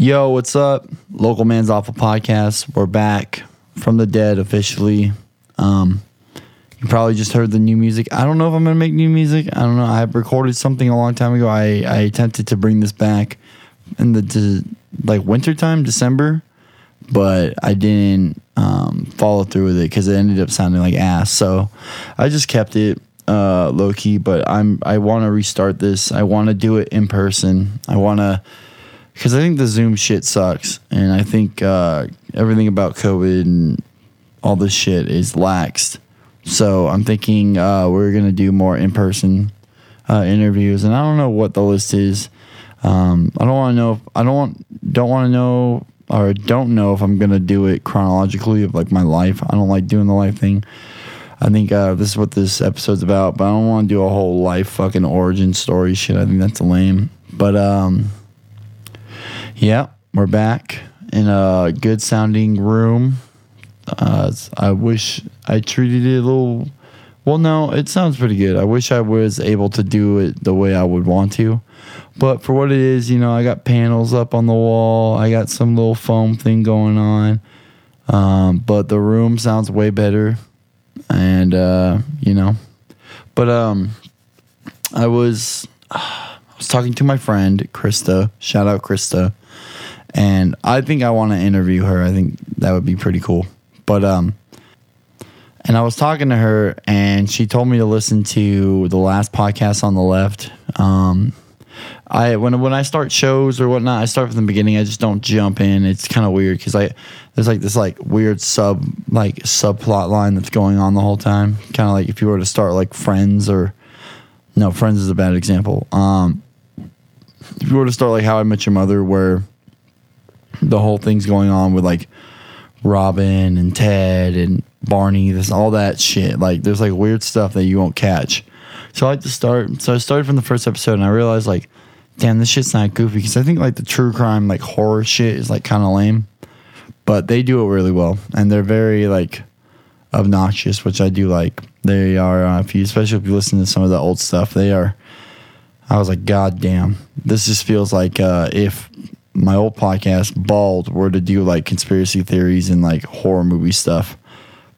Yo, what's up? Local Man's Awful Podcast. We're back from the dead officially. Um, you probably just heard the new music. I don't know if I'm gonna make new music. I don't know. I recorded something a long time ago. I, I attempted to bring this back in the de- like wintertime, December, but I didn't um, follow through with it because it ended up sounding like ass. So I just kept it uh, low key. But I'm I want to restart this. I want to do it in person. I want to because I think the Zoom shit sucks, and I think uh, everything about COVID and all this shit is laxed. So I'm thinking uh, we're gonna do more in person uh, interviews, and I don't know what the list is. Um, I don't want to know. If, I don't want don't want to know or don't know if I'm gonna do it chronologically of like my life. I don't like doing the life thing. I think uh, this is what this episode's about, but I don't want to do a whole life fucking origin story shit. I think that's lame. But um, yeah, we're back in a good sounding room. Uh, I wish I treated it a little. Well, no, it sounds pretty good. I wish I was able to do it the way I would want to. But for what it is, you know, I got panels up on the wall. I got some little foam thing going on. Um, but the room sounds way better. And, uh, you know, but um, I was. I was talking to my friend Krista. Shout out Krista and I think I want to interview her. I think that would be pretty cool. But um, and I was talking to her, and she told me to listen to the last podcast on the left. Um, I when when I start shows or whatnot, I start from the beginning. I just don't jump in. It's kind of weird because I there's like this like weird sub like subplot line that's going on the whole time. Kind of like if you were to start like Friends or no, Friends is a bad example. Um, if you were to start like How I Met Your Mother, where the whole thing's going on with like Robin and Ted and Barney, this all that shit. Like there's like weird stuff that you won't catch. So I like to start. So I started from the first episode and I realized like, damn, this shit's not goofy because I think like the true crime like horror shit is like kind of lame, but they do it really well and they're very like obnoxious, which I do like. They are, uh, if you especially if you listen to some of the old stuff, they are. I was like, God damn, this just feels like uh, if my old podcast, Bald, were to do like conspiracy theories and like horror movie stuff.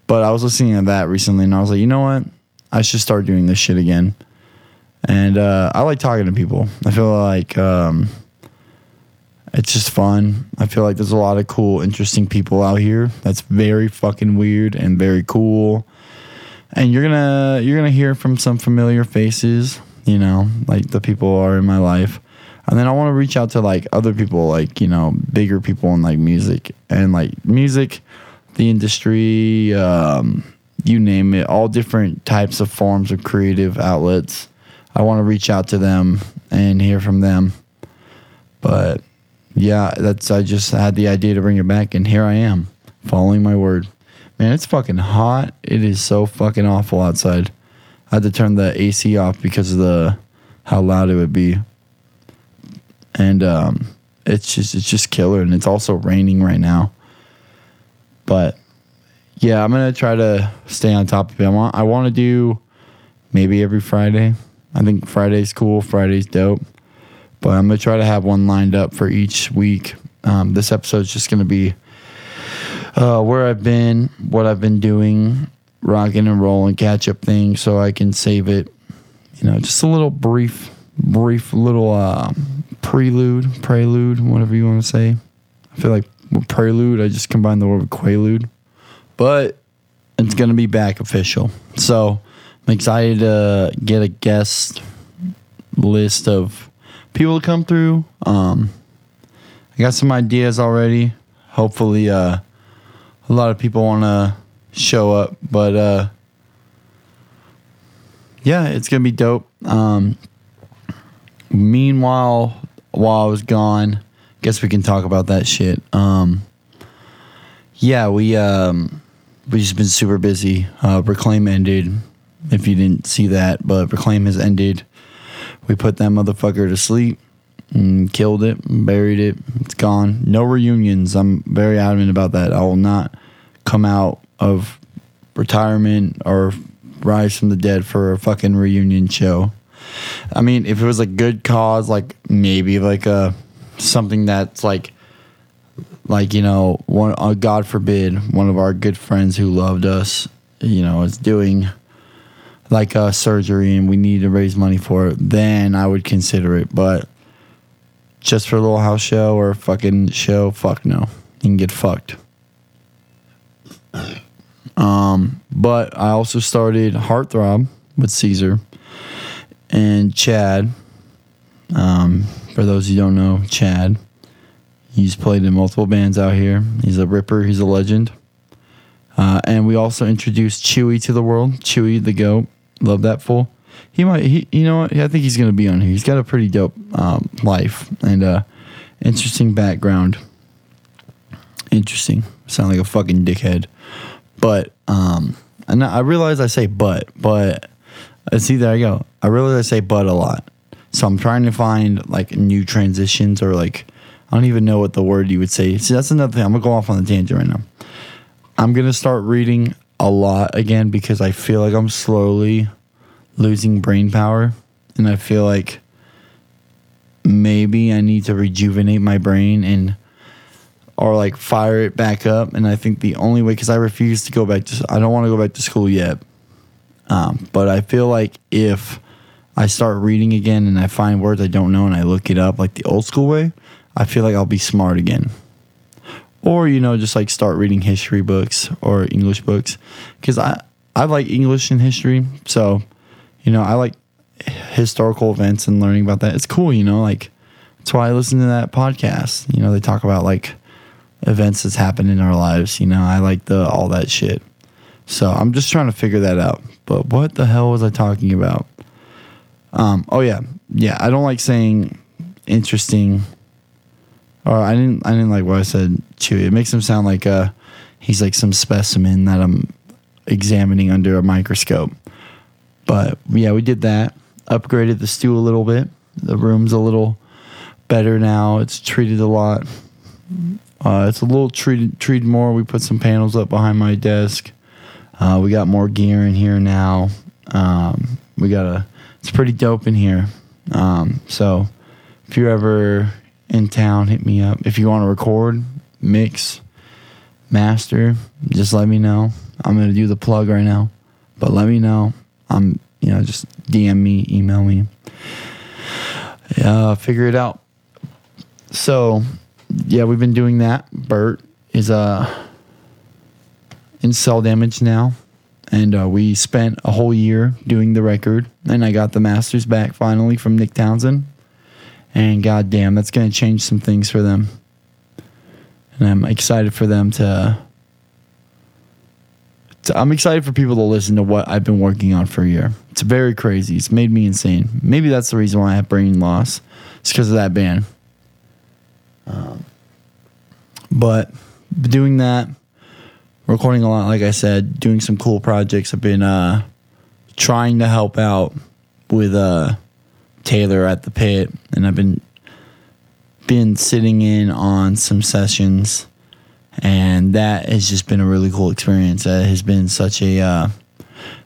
But I was listening to that recently and I was like, you know what? I should start doing this shit again. And uh, I like talking to people. I feel like um, it's just fun. I feel like there's a lot of cool, interesting people out here. That's very fucking weird and very cool. And you're gonna you're gonna hear from some familiar faces, you know, like the people are in my life and then I want to reach out to like other people, like you know, bigger people in like music and like music, the industry, um, you name it, all different types of forms of creative outlets. I want to reach out to them and hear from them. But yeah, that's I just had the idea to bring it back, and here I am, following my word. Man, it's fucking hot. It is so fucking awful outside. I had to turn the AC off because of the how loud it would be and um, it's just it's just killer, and it's also raining right now. But yeah, I'm gonna try to stay on top of it. I want I want to do maybe every Friday. I think Friday's cool. Friday's dope. But I'm gonna try to have one lined up for each week. Um, this episode's just gonna be uh, where I've been, what I've been doing, rocking and rolling, catch up thing, so I can save it. You know, just a little brief, brief little uh, prelude, prelude, whatever you want to say. I feel like prelude, I just combined the word with quaalude. But it's to be back official. So I'm excited to get a guest list of people to come through. Um, I got some ideas already. Hopefully, uh, a lot of people want to show up. But uh, yeah, it's to be dope. Um, meanwhile, while I was gone. Guess we can talk about that shit. Um, yeah, we um, we just been super busy. Uh, Reclaim ended. If you didn't see that, but Reclaim has ended. We put that motherfucker to sleep and killed it, buried it. It's gone. No reunions. I'm very adamant about that. I will not come out of retirement or rise from the dead for a fucking reunion show. I mean, if it was a good cause, like maybe like a something that's like like you know, one uh, God forbid, one of our good friends who loved us, you know, is doing like a surgery and we need to raise money for it, then I would consider it. But just for a little house show or a fucking show, fuck no. You can get fucked. Um, but I also started Heartthrob with Caesar and Chad. Um, for those who don't know, Chad, he's played in multiple bands out here. He's a ripper. He's a legend. Uh, and we also introduced Chewy to the world. Chewy the goat. Love that fool. He might. He, you know what? I think he's gonna be on here. He's got a pretty dope um, life and uh, interesting background. Interesting. Sound like a fucking dickhead. But um, and I realize I say but, but see there I go. I really say but a lot. So I'm trying to find like new transitions or like I don't even know what the word you would say. See, that's another thing. I'm gonna go off on the tangent right now. I'm gonna start reading a lot again because I feel like I'm slowly losing brain power, and I feel like maybe I need to rejuvenate my brain and or like fire it back up. And I think the only way, because I refuse to go back to, I don't want to go back to school yet. Um, but I feel like if I start reading again and I find words I don't know and I look it up like the old school way, I feel like I'll be smart again. Or, you know, just like start reading history books or English books. Because I, I like English and history. So, you know, I like historical events and learning about that. It's cool, you know, like that's why I listen to that podcast. You know, they talk about like events that's happened in our lives. You know, I like the all that shit. So I'm just trying to figure that out. But what the hell was I talking about? Um, oh yeah, yeah. I don't like saying interesting, or I didn't. I didn't like what I said. Chewy. It makes him sound like uh, he's like some specimen that I'm examining under a microscope. But yeah, we did that. Upgraded the stew a little bit. The room's a little better now. It's treated a lot uh, it's a little treated treated more. We put some panels up behind my desk. Uh, we got more gear in here now. Um, we got a. It's pretty dope in here. Um, so if you're ever in town, hit me up. If you want to record, mix, master, just let me know. I'm gonna do the plug right now, but let me know. I'm you know just DM me, email me. Yeah, figure it out. So yeah, we've been doing that. Bert is uh in cell damage now, and uh, we spent a whole year doing the record, and I got the masters back finally from Nick Townsend, and goddamn, that's gonna change some things for them, and I'm excited for them to. to I'm excited for people to listen to what I've been working on for a year. It's very crazy. It's made me insane. Maybe that's the reason why I have brain loss. It's because of that band. Um, but doing that, recording a lot, like I said, doing some cool projects. I've been uh, trying to help out with uh, Taylor at the pit, and I've been been sitting in on some sessions, and that has just been a really cool experience. It has been such a uh,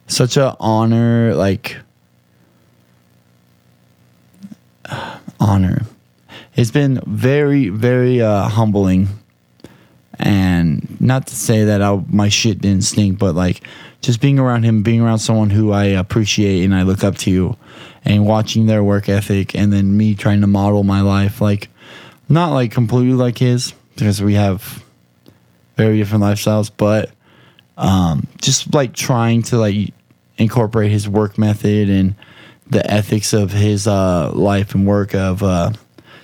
such a honor, like honor it's been very, very uh, humbling. And not to say that I, my shit didn't stink, but like just being around him, being around someone who I appreciate and I look up to, and watching their work ethic, and then me trying to model my life, like not like completely like his, because we have very different lifestyles, but um, just like trying to like incorporate his work method and the ethics of his uh, life and work of uh,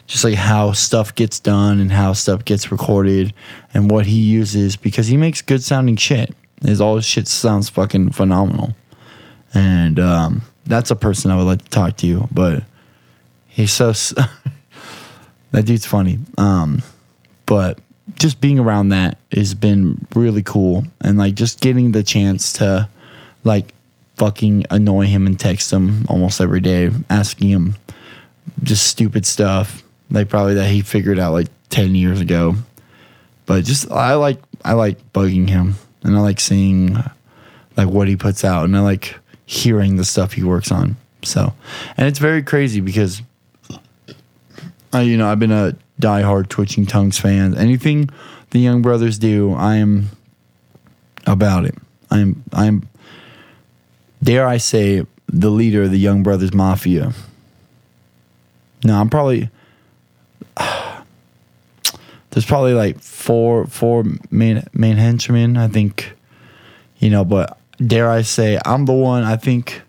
just like how stuff gets done and how stuff gets recorded and what he uses because he makes good sounding shit. His all his shit sounds fucking phenomenal. And um, that's a person I would like to talk to you, but he's so that dude's funny. Um, but just being around that has been really cool and like just getting the chance to like fucking annoy him and text him almost every day asking him just stupid stuff like probably that he figured out like 10 years ago but just i like i like bugging him and i like seeing like what he puts out and i like hearing the stuff he works on so and it's very crazy because I, you know i've been a diehard Twitching Tongues fans. Anything the Young Brothers do, I am about it. I'm I'm dare I say the leader of the Young Brothers Mafia. No, I'm probably there's probably like four four main main henchmen, I think. You know, but dare I say I'm the one I think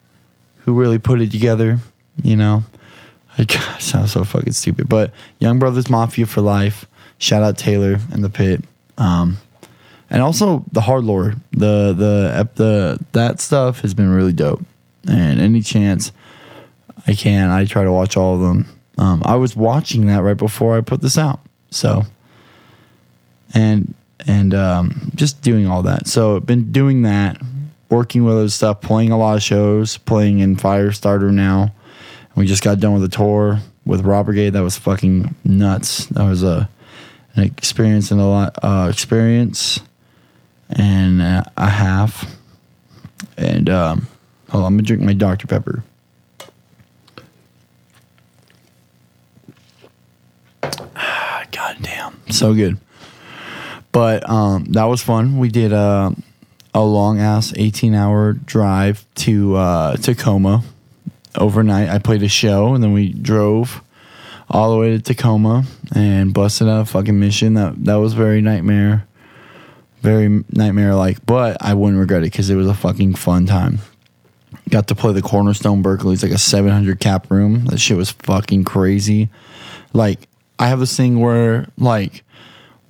who really put it together, you know. I sound so fucking stupid. But Young Brothers Mafia for life. Shout out Taylor and the pit. Um, and also the hard lore. The the the that stuff has been really dope. And any chance I can, I try to watch all of them. Um, I was watching that right before I put this out. So and and um, just doing all that. So I've been doing that, working with other stuff, playing a lot of shows, playing in Firestarter now. We just got done with a tour with Rob Brigade. That was fucking nuts. That was a an experience and a lot uh, experience and a half. And um, hold on, I'm gonna drink my Dr Pepper. God damn, so good. But um, that was fun. We did a a long ass 18 hour drive to uh, Tacoma overnight. I played a show and then we drove all the way to Tacoma and busted out a fucking mission. That that was very nightmare, very nightmare like. But I wouldn't regret it because it was a fucking fun time. Got to play the Cornerstone Berkeley. It's like a 700 cap room. That shit was fucking crazy. Like I have this thing where like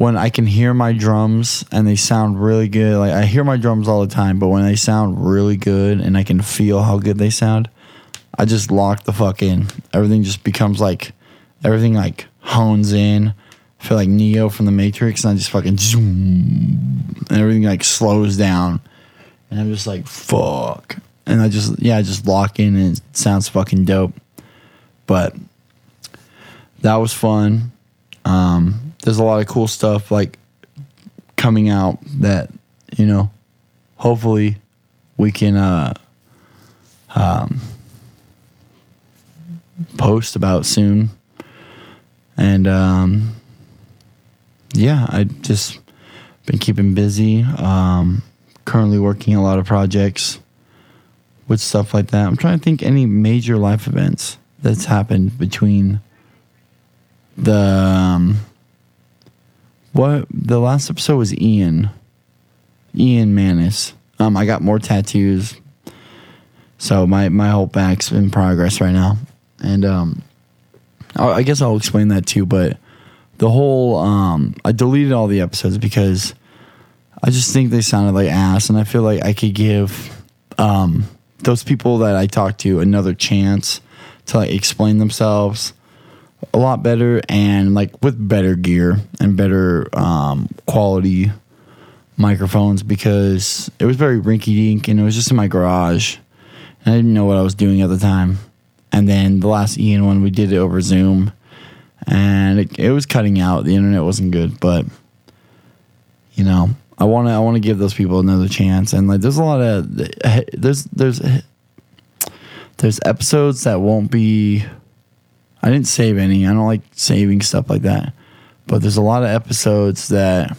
when I can hear my drums and they sound really good. Like I hear my drums all the time, but when they sound really good and I can feel how good they sound, I just lock the fuck in. Everything just becomes like everything like hones in. I feel like Neo from the Matrix, and I just fucking zoom, and everything like slows down, and I'm just like fuck, and I just yeah, I just lock in, and it sounds fucking dope. But that was fun. Um, there's a lot of cool stuff like coming out that you know, hopefully we can uh, um, post about soon. And um, yeah, I just been keeping busy. Um, currently working a lot of projects with stuff like that. I'm trying to think any major life events that's happened between the um, what the last episode was Ian Ian Manis. Um, I got more tattoos, so my my whole back's in progress right now, and um, I guess I'll explain that too. But the whole um, I deleted all the episodes because I just think they sounded like ass, and I feel like I could give um those people that I talked to another chance to like explain themselves a lot better and like with better gear and better um, quality microphones because it was very rinky dink and it was just in my garage. And I didn't know what I was doing at the time. And then the last Ian one, we did it over Zoom and it, it was cutting out. The internet wasn't good, but you know, I want to I want to give those people another chance. And like, there's a lot of there's there's there's episodes that won't be I didn't save any. I don't like saving stuff like that. But there's a lot of episodes that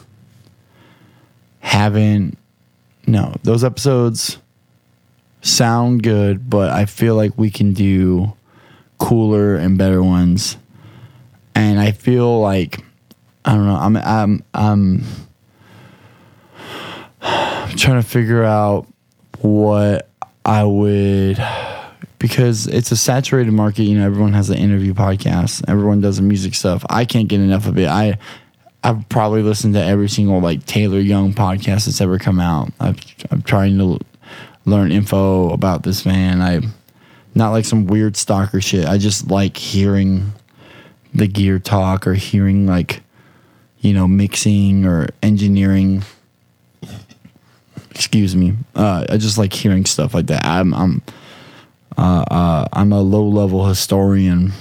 haven't. No, those episodes sound good, but I feel like we can do cooler and better ones. And I feel like I don't know. I'm I'm I'm trying to figure out what I would because it's a saturated market. You know, everyone has an interview podcast. Everyone does the music stuff. I can't get enough of it. I I've probably listened to every single like Taylor Young podcast that's ever come out. I've, I'm trying to learn info about this man. I not like some weird stalker shit. I just like hearing the gear talk or hearing like you know mixing or engineering excuse me uh, i just like hearing stuff like that i'm i'm uh, uh, I'm a low level historian,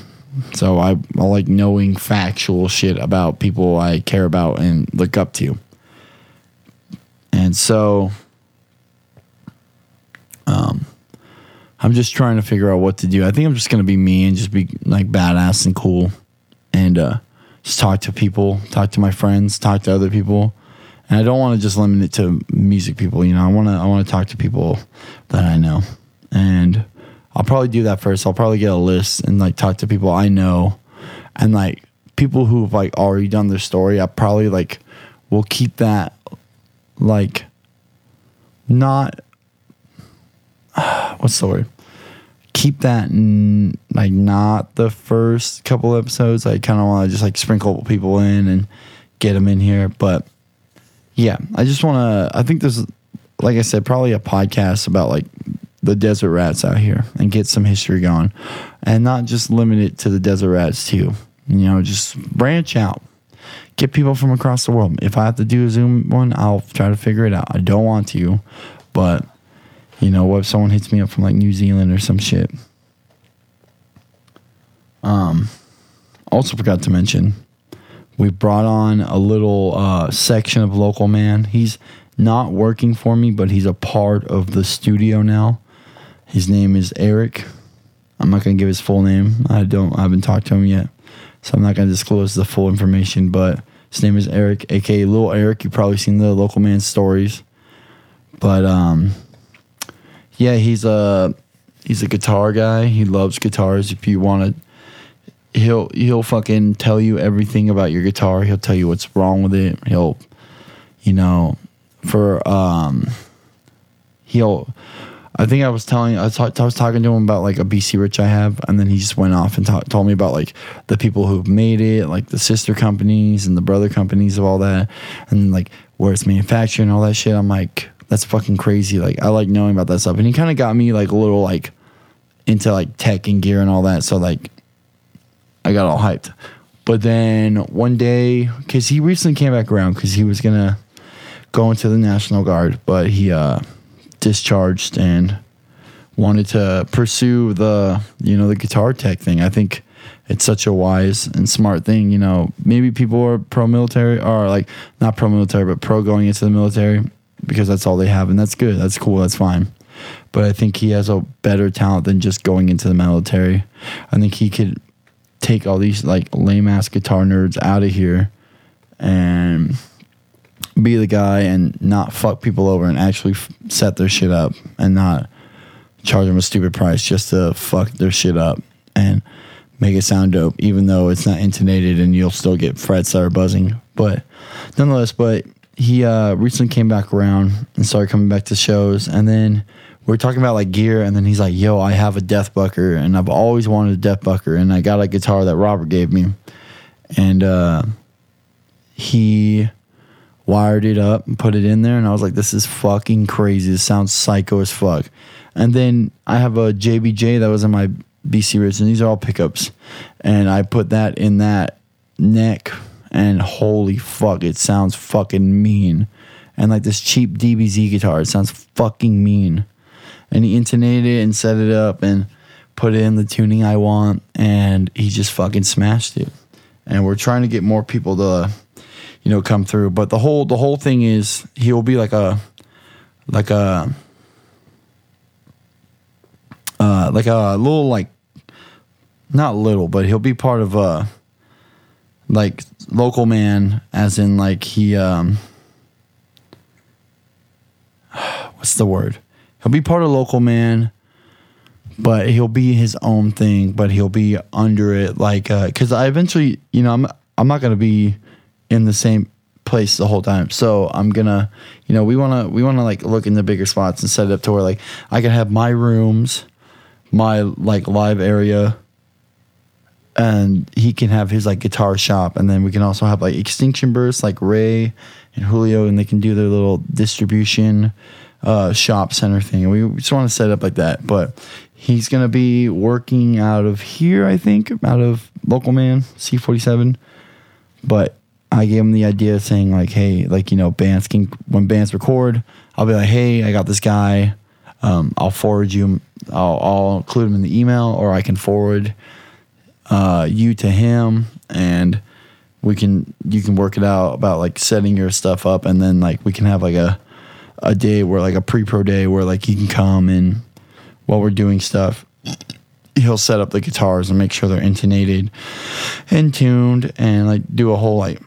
so I, I like knowing factual shit about people I care about and look up to. And so, um, I'm just trying to figure out what to do. I think I'm just gonna be me and just be like badass and cool, and uh, just talk to people, talk to my friends, talk to other people. And I don't want to just limit it to music people, you know. I want to I want to talk to people that I know. And I'll probably do that first. I'll probably get a list and like talk to people I know and like people who've like already done their story. I probably like will keep that like not what's the word? Keep that n- like not the first couple episodes. I kind of want to just like sprinkle people in and get them in here, but yeah, I just want to. I think there's, like I said, probably a podcast about like the desert rats out here and get some history going, and not just limit it to the desert rats too. You know, just branch out, get people from across the world. If I have to do a Zoom one, I'll try to figure it out. I don't want to, but you know, what if someone hits me up from like New Zealand or some shit? Um, also forgot to mention we brought on a little uh, section of local man. He's not working for me, but he's a part of the studio now. His name is Eric. I'm not gonna give his full name. I don't. I haven't talked to him yet, so I'm not gonna disclose the full information. But his name is Eric, aka Little Eric. You've probably seen the local man stories. But um, yeah, he's a he's a guitar guy. He loves guitars. If you want to he'll he'll fucking tell you everything about your guitar. He'll tell you what's wrong with it. He'll, you know, for um, he'll. I think I was telling I was, I was talking to him about like a BC Rich I have, and then he just went off and told me about like the people who've made it, like the sister companies and the brother companies of all that, and like where it's manufactured and all that shit. I'm like, that's fucking crazy. Like I like knowing about that stuff, and he kind of got me like a little like into like tech and gear and all that. So like I got all hyped. But then one day, because he recently came back around because he was gonna go into the National Guard, but he uh, discharged and wanted to pursue the you know the guitar tech thing. I think it's such a wise and smart thing. You know, maybe people are pro military or like not pro military, but pro going into the military because that's all they have, and that's good. That's cool. That's fine. But I think he has a better talent than just going into the military. I think he could take all these like lame ass guitar nerds out of here and be the guy and not fuck people over and actually f- set their shit up and not charge them a stupid price just to fuck their shit up and make it sound dope, even though it's not intonated and you'll still get frets that are buzzing. But nonetheless, but he uh, recently came back around and started coming back to shows, and then we are talking about like gear, and then he's like, "Yo, I have a Death Bucker, and I've always wanted a Death Bucker, and I got a guitar that Robert gave me, and uh, he." Wired it up and put it in there and I was like this is fucking crazy. This sounds psycho as fuck. And then I have a JBJ that was in my BC Rich and these are all pickups. And I put that in that neck and holy fuck it sounds fucking mean. And like this cheap DBZ guitar it sounds fucking mean. And he intonated it and set it up and put in the tuning I want and he just fucking smashed it. And we're trying to get more people to you know come through. But the whole the whole thing is he'll be like a like a uh like a little like not little but he'll be part of a like local man as in like he um what's the word? He'll be part of local man but he'll be his own thing but he'll be under it like uh because i eventually you know i'm i'm not gonna be in the same place the whole time. So i'm gonna you know we want to we want to like look in the bigger spots and set it up to where like i can have my rooms my like live area and he can have his like guitar shop. And then we can also have like extinction bursts like ray and julio and they can do their little distribution uh, shop center thing. And we just want to set up like that. But he's gonna be working out of here i think out of local man c47 but i gave him the idea saying like hey like you know bands can when bands record i'll be like hey i got this guy. Um, i'll forward you I'll, I'll include him in the email or i can forward uh, you to him and we can you can work it out about like setting your stuff up and then like we can have like a a day where like a pre-pro day where like he can come and while we're doing stuff he'll set up the guitars and make sure they're intonated and tuned and like do a whole like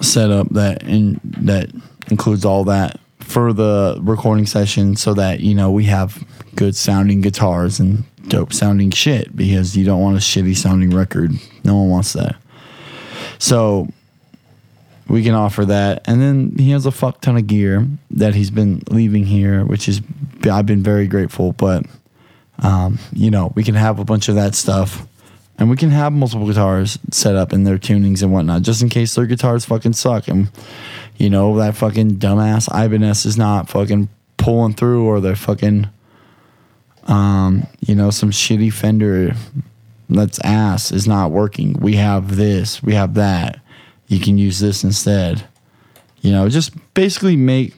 setup that in that includes all that for the recording session so that you know we have good sounding guitars and dope sounding shit because you don't want a shitty sounding record. No one wants that. So we can offer that. And then he has a fuck ton of gear that he's been leaving here which is i've been very grateful but um, you know we can have a bunch of that stuff and we can have multiple guitars set up in their tunings and whatnot just in case their guitars fucking suck and you know that fucking dumbass ibanez is not fucking pulling through or they're fucking um, you know some shitty fender that's ass is not working we have this we have that you can use this instead. You know, just basically make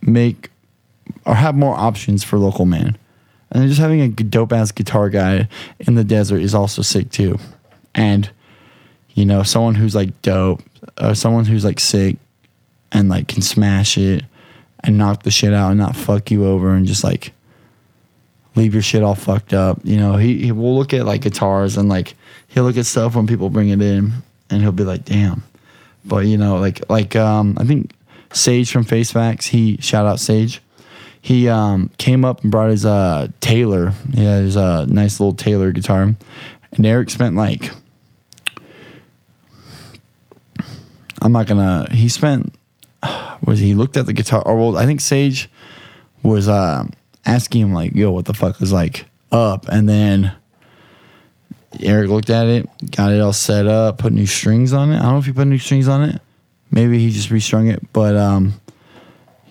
make or have more options for local man. And then just having a dope ass guitar guy in the desert is also sick too. And you know, someone who's like dope, or someone who's like sick and like can smash it and knock the shit out and not fuck you over and just like leave your shit all fucked up. You know, he, he will look at like guitars and like he'll look at stuff when people bring it in and he'll be like, "Damn." But you know, like like um, I think Sage from Face Facts, he shout out Sage. He um, came up and brought his uh, Taylor. Had his uh, nice little Taylor guitar, and Eric spent like I'm not gonna. He spent was he looked at the guitar? Or well, I think Sage was uh, asking him like, "Yo, what the fuck is like up?" And then Eric looked at it, got it all set up, put new strings on it. I don't know if he put new strings on it. Maybe he just restrung it, but um,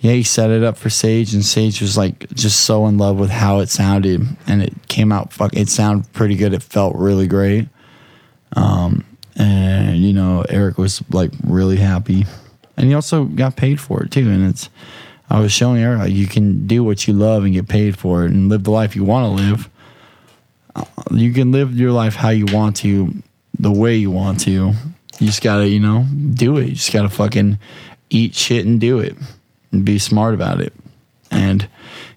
yeah, he set it up for Sage, and Sage was like just so in love with how it sounded, and it came out. Fuck, it sounded pretty good. It felt really great. Um, and you know, Eric was like really happy, and he also got paid for it too. And it's, I was showing Eric like you can do what you love and get paid for it, and live the life you want to live you can live your life how you want to, the way you want to. You just gotta, you know, do it. You just gotta fucking eat shit and do it and be smart about it. And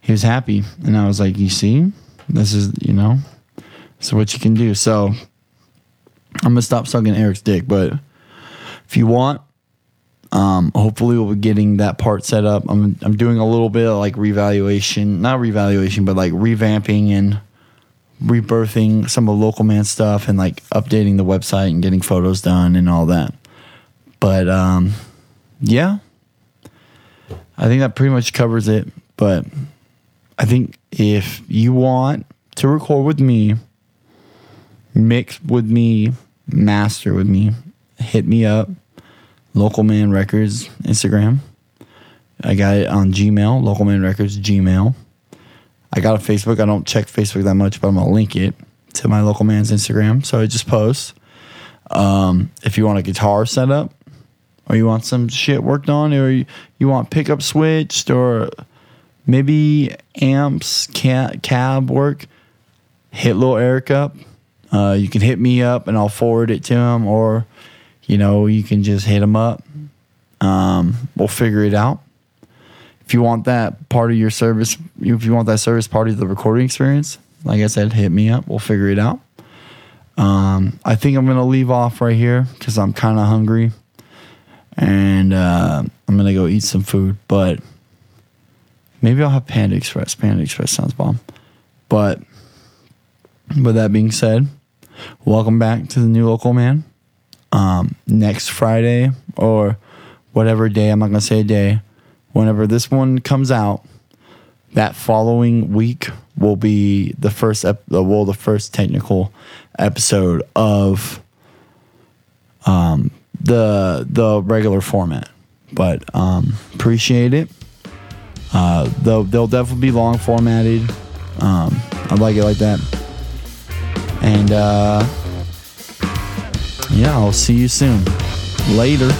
he was happy. And I was like, you see, this is, you know, so what you can do. So I'm gonna stop sucking Eric's dick, but if you want, um, hopefully we'll be getting that part set up. I'm I'm doing a little bit of like revaluation, not revaluation, but like revamping and rebirthing some of the local man stuff and like updating the website and getting photos done and all that. But um, yeah, I think that pretty much covers it. But I think if you want to record with me, mix with me, master with me, hit me up. Local Man Records Instagram. I got it on Gmail, Local Man Records Gmail. I got a Facebook. I don't check Facebook that much, but I'm gonna link it to my local man's Instagram. So I just post. Um, if you want a guitar set up, or you want some shit worked on, or you, you want pickup switched, or maybe amps, cab, work, hit little Eric up. Uh, you can hit me up and I'll forward it to him, or you know you can just hit him up. Um, we'll figure it out if you want that part of your service, if you want that service part of the recording experience, like I said, hit me up. We'll figure it out. Um, I think I'm gonna leave off right here because I'm kind of hungry, and uh, I'm gonna go eat some food. But maybe I'll have Panda Express. Panda Express sounds bomb. But with that being said, welcome back to the new local man. Um, next Friday or whatever day, I'm not gonna say a day whenever this one comes out, that following week will be the first ep- well the first technical episode of um, the the regular format. But um, appreciate it. Uh, they'll they'll definitely be long formatted. Um, I like it like that. And uh, yeah, I'll see you soon. Later.